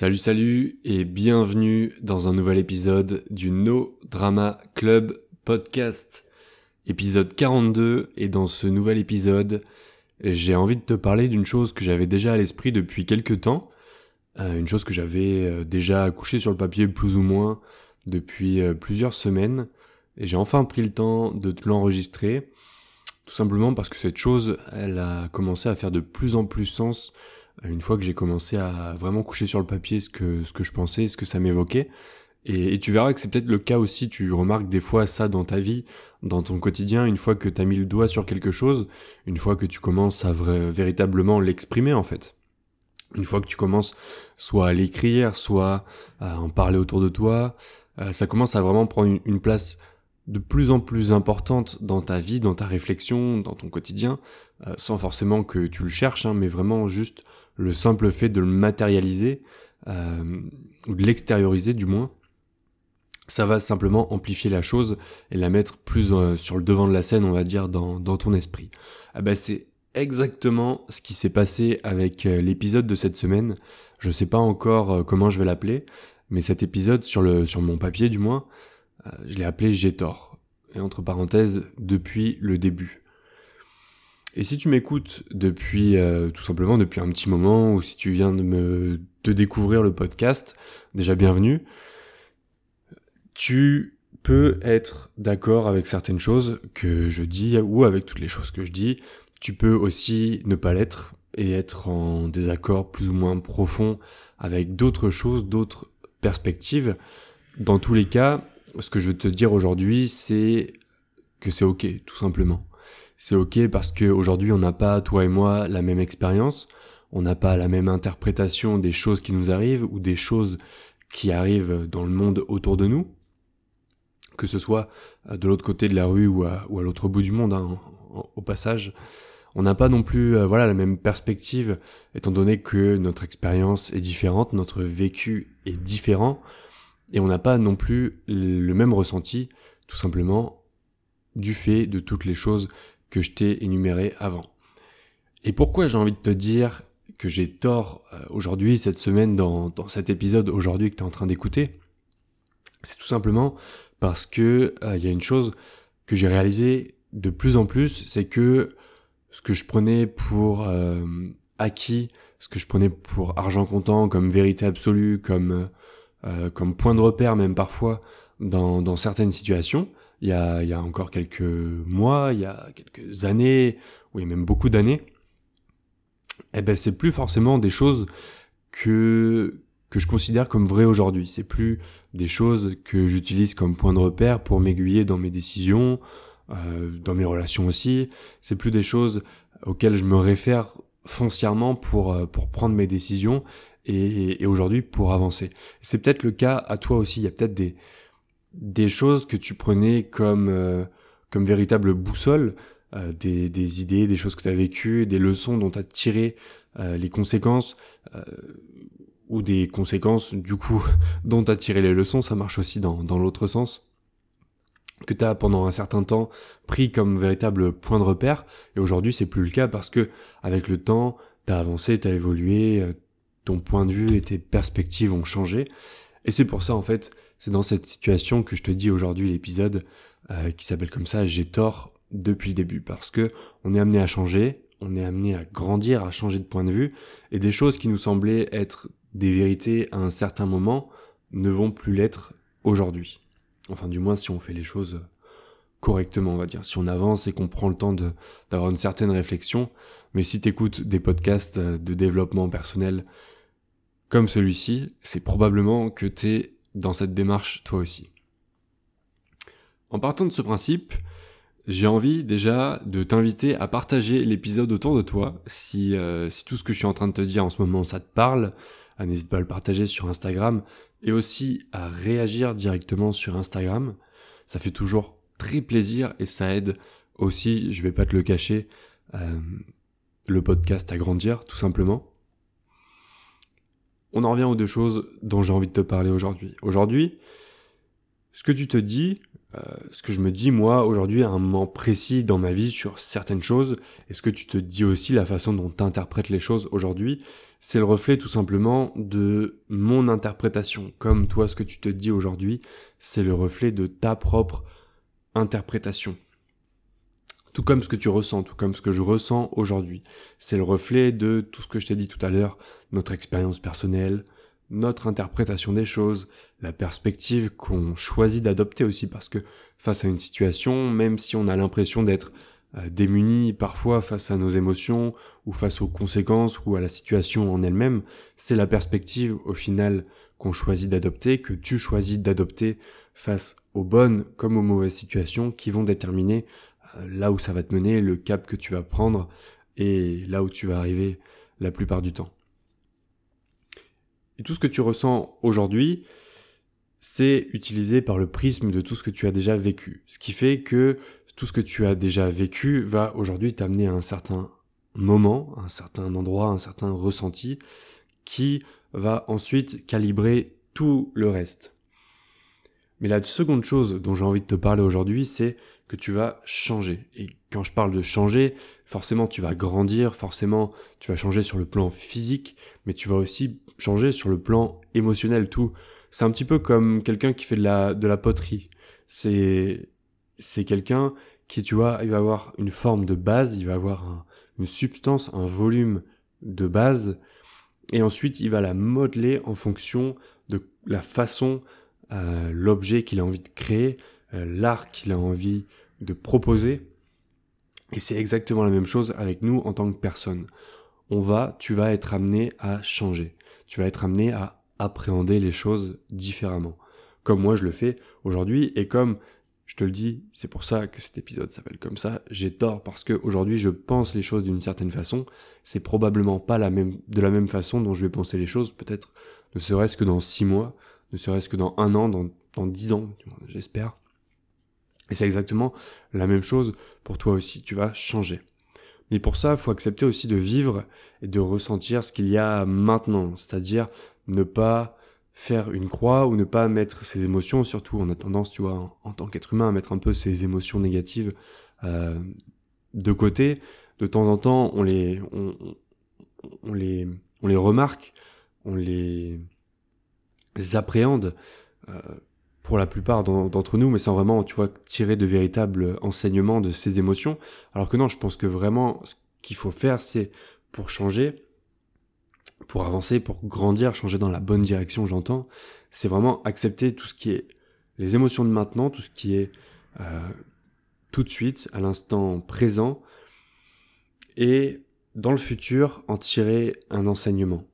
Salut salut et bienvenue dans un nouvel épisode du No Drama Club podcast. Épisode 42 et dans ce nouvel épisode, j'ai envie de te parler d'une chose que j'avais déjà à l'esprit depuis quelques temps, euh, une chose que j'avais euh, déjà couchée sur le papier plus ou moins depuis euh, plusieurs semaines et j'ai enfin pris le temps de te l'enregistrer tout simplement parce que cette chose, elle a commencé à faire de plus en plus sens une fois que j'ai commencé à vraiment coucher sur le papier ce que, ce que je pensais, ce que ça m'évoquait. Et, tu verras que c'est peut-être le cas aussi, tu remarques des fois ça dans ta vie, dans ton quotidien, une fois que tu as mis le doigt sur quelque chose, une fois que tu commences à véritablement l'exprimer en fait. Une fois que tu commences soit à l'écrire, soit à en parler autour de toi, euh, ça commence à vraiment prendre une, place de plus en plus importante dans ta vie, dans ta réflexion, dans ton quotidien, euh, sans forcément que tu le cherches, hein, mais vraiment juste le simple fait de le matérialiser, euh, ou de l'extérioriser du moins, ça va simplement amplifier la chose et la mettre plus euh, sur le devant de la scène, on va dire, dans, dans ton esprit. Ah bah c'est exactement ce qui s'est passé avec euh, l'épisode de cette semaine. Je sais pas encore comment je vais l'appeler, mais cet épisode sur le sur mon papier du moins, je l'ai appelé J'ai tort. Et entre parenthèses, depuis le début. Et si tu m'écoutes depuis euh, tout simplement depuis un petit moment ou si tu viens de me de découvrir le podcast, déjà bienvenue. Tu peux être d'accord avec certaines choses que je dis ou avec toutes les choses que je dis. Tu peux aussi ne pas l'être et être en désaccord plus ou moins profond avec d'autres choses, d'autres perspectives. Dans tous les cas, ce que je veux te dire aujourd'hui, c'est que c'est ok, tout simplement c'est ok parce qu'aujourd'hui on n'a pas, toi et moi, la même expérience, on n'a pas la même interprétation des choses qui nous arrivent ou des choses qui arrivent dans le monde autour de nous, que ce soit de l'autre côté de la rue ou à, l'autre bout du monde, hein, au passage. On n'a pas non plus euh, voilà la même perspective, étant donné que notre expérience est différente, notre vécu est différent, et on n'a pas non plus le même ressenti, tout simplement du fait de toutes les choses que je t'ai énuméré avant. Et pourquoi j'ai envie de te dire que j'ai tort euh, aujourd'hui, cette semaine, dans, dans cet épisode aujourd'hui que tu es en train d'écouter? C'est tout simplement parce que euh, il y a une chose que j'ai réalisé de plus en plus, c'est que ce que je prenais pour euh, acquis, ce que je prenais pour argent comptant, comme vérité absolue, comme comme point de repère même parfois dans, dans certaines situations, il y a, il y a encore quelques mois, il y a quelques années, oui même beaucoup d'années, eh ben c'est plus forcément des choses que que je considère comme vraies aujourd'hui. C'est plus des choses que j'utilise comme point de repère pour m'aiguiller dans mes décisions, euh, dans mes relations aussi. C'est plus des choses auxquelles je me réfère foncièrement pour euh, pour prendre mes décisions et, et aujourd'hui pour avancer. C'est peut-être le cas à toi aussi. Il y a peut-être des des choses que tu prenais comme euh, comme véritable boussole, euh, des, des, idées, des choses que tu as vécues, des leçons dont tu as tiré euh, les conséquences, ou des conséquences du coup dont tu as tiré les leçons, ça marche aussi dans, dans l'autre sens, que tu as pendant un certain temps pris comme véritable point de repère, et aujourd'hui c'est plus le cas parce que avec le temps, tu as avancé, tu as évolué, ton point de vue et tes perspectives ont changé, et c'est pour ça en fait c'est dans cette situation que je te dis aujourd'hui l'épisode euh, qui s'appelle comme ça J'ai tort depuis le début. Parce que on est amené à changer, on est amené à grandir, à changer de point de vue et des choses qui nous semblaient être des vérités à un certain moment ne vont plus l'être aujourd'hui. Enfin du moins si on fait les choses correctement, on va dire, si on avance et qu'on prend le temps d'avoir une certaine réflexion, mais si tu écoutes des podcasts de développement personnel comme celui-ci, c'est probablement que tu es dans cette démarche toi aussi. En partant de ce principe, j'ai envie déjà de t'inviter à partager l'épisode autour de toi. Si, euh, tout ce que je suis en train de te dire en ce moment ça te parle, ah, n'hésite pas à le partager sur Instagram et aussi à réagir directement sur Instagram. Ça fait toujours très plaisir et ça aide aussi, je vais pas te le cacher, euh, le podcast à grandir tout simplement on en revient aux deux choses dont j'ai envie de te parler aujourd'hui. Aujourd'hui, ce que tu te dis, euh, ce que je me dis moi aujourd'hui à un moment précis dans ma vie sur certaines choses, est ce que tu te dis aussi la façon dont tu interprètes les choses aujourd'hui, c'est le reflet tout simplement de mon interprétation. Comme toi ce que tu te dis aujourd'hui, c'est le reflet de ta propre interprétation. Tout comme ce que tu ressens, tout comme ce que je ressens aujourd'hui. C'est le reflet de tout ce que je t'ai dit tout à l'heure, notre expérience personnelle, notre interprétation des choses, la perspective qu'on choisit d'adopter aussi, parce que face à une situation, même si on a l'impression d'être euh, démuni parfois face à nos émotions ou face aux conséquences ou à la situation en elle-même, c'est la perspective au final qu'on choisit d'adopter, que tu choisis d'adopter face aux bonnes comme aux mauvaises situations qui vont déterminer là où ça va te mener, le cap que tu vas prendre et là où tu vas arriver la plupart du temps. Et tout ce que tu ressens aujourd'hui, c'est utilisé par le prisme de tout ce que tu as déjà vécu. Ce qui fait que tout ce que tu as déjà vécu va aujourd'hui t'amener à un certain moment, un certain endroit, un certain ressenti, qui va ensuite calibrer tout le reste. Mais la seconde chose dont j'ai envie de te parler aujourd'hui, c'est que tu vas changer. Et quand je parle de changer, forcément tu vas grandir, forcément tu vas changer sur le plan physique, mais tu vas aussi changer sur le plan émotionnel, tout. C'est un petit peu comme quelqu'un qui fait de la, de la poterie. C'est, c'est quelqu'un qui, tu vois, il va avoir une forme de base, il va avoir une substance, un volume de base, et ensuite il va la modeler en fonction de la façon, euh, l'objet qu'il a envie de créer, l'art qu'il a envie de proposer. Et c'est exactement la même chose avec nous en tant que personne. On va, tu vas être amené à changer. Tu vas être amené à appréhender les choses différemment. Comme moi je le fais aujourd'hui et comme je te le dis, c'est pour ça que cet épisode s'appelle comme ça. J'ai tort parce que aujourd'hui je pense les choses d'une certaine façon. C'est probablement pas la même, de la même façon dont je vais penser les choses, peut-être ne serait-ce que dans six mois, ne serait-ce que dans un an, dans, dans dix ans, j'espère. Et c'est exactement la même chose pour toi aussi, tu vas changer. Mais pour ça, il faut accepter aussi de vivre et de ressentir ce qu'il y a maintenant, c'est-à-dire ne pas faire une croix ou ne pas mettre ses émotions, surtout on a tendance, tu vois, en, tant qu'être humain, à mettre un peu ses émotions négatives euh, de côté. De temps en temps, on les, on, on les, on les remarque, on les appréhende. Euh, pour la plupart d'entre nous, mais sans vraiment, tu vois, tirer de véritables enseignements de ces émotions. Alors que non, je pense que vraiment, ce qu'il faut faire, c'est pour changer, pour avancer, pour grandir, changer dans la bonne direction, j'entends, c'est vraiment accepter tout ce qui est les émotions de maintenant, tout ce qui est euh, tout de suite, à l'instant présent, et dans le futur, en tirer un enseignement.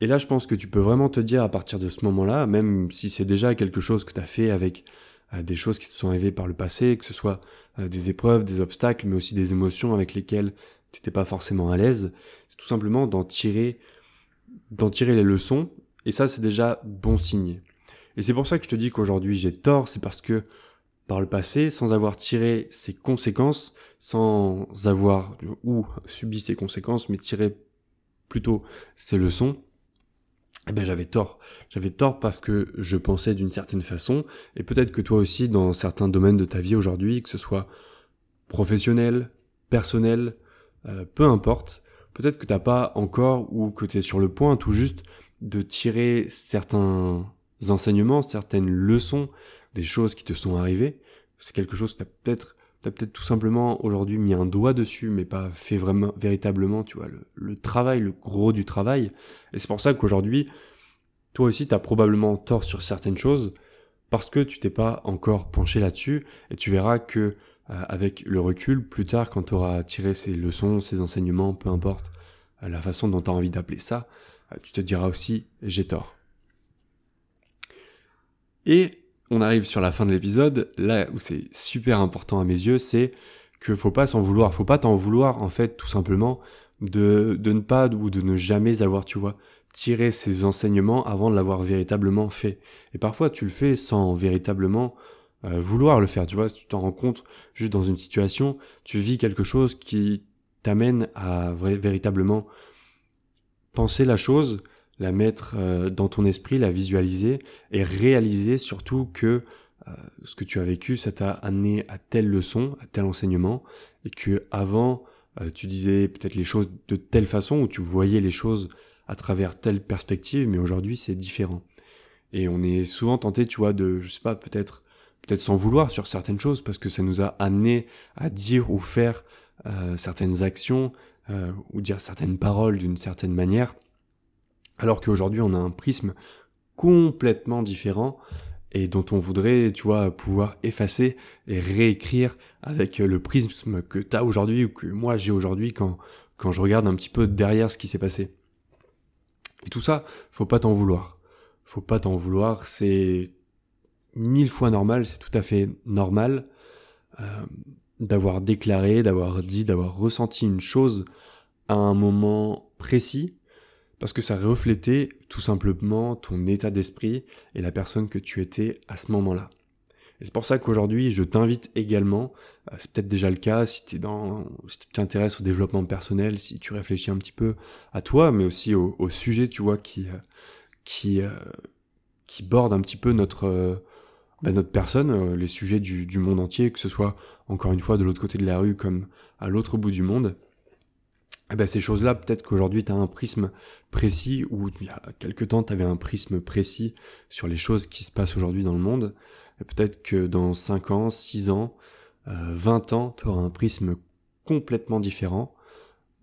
Et là, je pense que tu peux vraiment te dire à partir de ce moment-là, même si c'est déjà quelque chose que tu as fait avec euh, des choses qui te sont arrivées par le passé, que ce soit euh, des épreuves, des obstacles, mais aussi des émotions avec lesquelles tu n'étais pas forcément à l'aise, c'est tout simplement d'en tirer, d'en tirer les leçons, et ça c'est déjà bon signe. Et c'est pour ça que je te dis qu'aujourd'hui j'ai tort, c'est parce que par le passé, sans avoir tiré ses conséquences, sans avoir ou subi ses conséquences, mais tiré plutôt ses leçons, eh ben j'avais tort. J'avais tort parce que je pensais d'une certaine façon, et peut-être que toi aussi, dans certains domaines de ta vie aujourd'hui, que ce soit professionnel, personnel, euh, peu importe, peut-être que t'as pas encore, ou que tu es sur le point tout juste de tirer certains enseignements, certaines leçons des choses qui te sont arrivées. C'est quelque chose que t'as peut-être t'as peut-être tout simplement aujourd'hui mis un doigt dessus, mais pas fait vraiment véritablement, tu vois, le, travail, le gros du travail. Et c'est pour ça qu'aujourd'hui, toi aussi, t'as probablement tort sur certaines choses, parce que tu t'es pas encore penché là-dessus, et tu verras que euh, avec le recul, plus tard, quand tu auras tiré ces leçons, ces enseignements, peu importe euh, la façon dont tu as envie d'appeler ça, euh, tu te diras aussi j'ai tort. Et on arrive sur la fin de l'épisode, là où c'est super important à mes yeux, c'est que faut pas s'en vouloir, faut pas t'en vouloir en fait tout simplement de, de ne pas ou de ne jamais avoir, tu vois, tiré ces enseignements avant de l'avoir véritablement fait. Et parfois tu le fais sans véritablement euh, vouloir le faire, tu vois, tu t'en rends compte juste dans une situation, tu vis quelque chose qui t'amène à véritablement penser la chose, la mettre euh, dans ton esprit, la visualiser et réaliser surtout que euh, ce que tu as vécu, ça t'a amené à telle leçon, à tel enseignement, et que avant euh, tu disais peut-être les choses de telle façon ou tu voyais les choses à travers telle perspective, mais aujourd'hui c'est différent. Et on est souvent tenté, tu vois, de, je sais pas, peut-être, peut-être sans vouloir sur certaines choses, parce que ça nous a amené à dire ou faire euh, certaines actions ou dire certaines paroles d'une certaine manière, alors qu'aujourd'hui on a un prisme complètement différent et dont on voudrait, tu vois, pouvoir effacer et réécrire avec le prisme que tu as aujourd'hui ou que moi j'ai aujourd'hui quand, quand je regarde un petit peu derrière ce qui s'est passé. Et tout ça, faut pas t'en vouloir. Faut pas t'en vouloir, c'est mille fois normal, c'est tout à fait normal euh, d'avoir déclaré, d'avoir dit, d'avoir ressenti une chose à un moment précis, parce que ça reflétait tout simplement ton état d'esprit et la personne que tu étais à ce moment-là. Et c'est pour ça qu'aujourd'hui, je t'invite également, euh, c'est peut-être déjà le cas si tu si t'intéresses au développement personnel, si tu réfléchis un petit peu à toi, mais aussi au, sujet, tu vois, qui, euh, euh, qui borde un petit peu notre, bah, notre personne, les sujets du monde entier, que ce soit encore une fois de l'autre côté de la rue comme à l'autre bout du monde. Eh ben, ces choses-là, peut-être qu'aujourd'hui tu as un prisme précis, ou il y a quelque temps tu un prisme précis sur les choses qui se passent aujourd'hui dans le monde. Et peut-être que dans 5 ans, 6 ans, euh, 20 ans, tu auras un prisme complètement différent.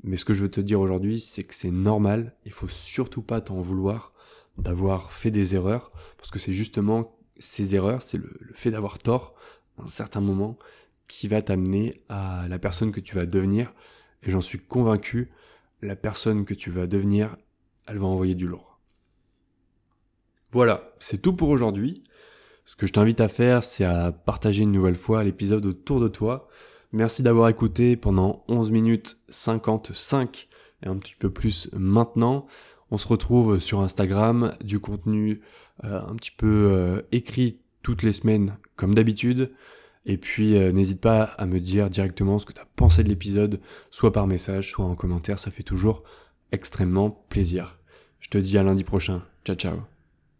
Mais ce que je veux te dire aujourd'hui, c'est que c'est normal, il faut surtout pas t'en vouloir d'avoir fait des erreurs, parce que c'est justement ces erreurs, c'est le, le fait d'avoir tort à un certain moment qui va t'amener à la personne que tu vas devenir et j'en suis convaincu, la personne que tu vas devenir, elle va envoyer du lourd. Voilà, c'est tout pour aujourd'hui. Ce que je t'invite à faire, c'est à partager une nouvelle fois l'épisode autour de toi. Merci d'avoir écouté pendant 11 minutes 55 et un petit peu plus maintenant. On se retrouve sur Instagram, du contenu euh, un petit peu euh, écrit toutes les semaines comme d'habitude. Et puis euh, n'hésite pas à me dire directement ce que tu as pensé de l'épisode, soit par message, soit en commentaire, ça fait toujours extrêmement plaisir. Je te dis à lundi prochain. Ciao ciao.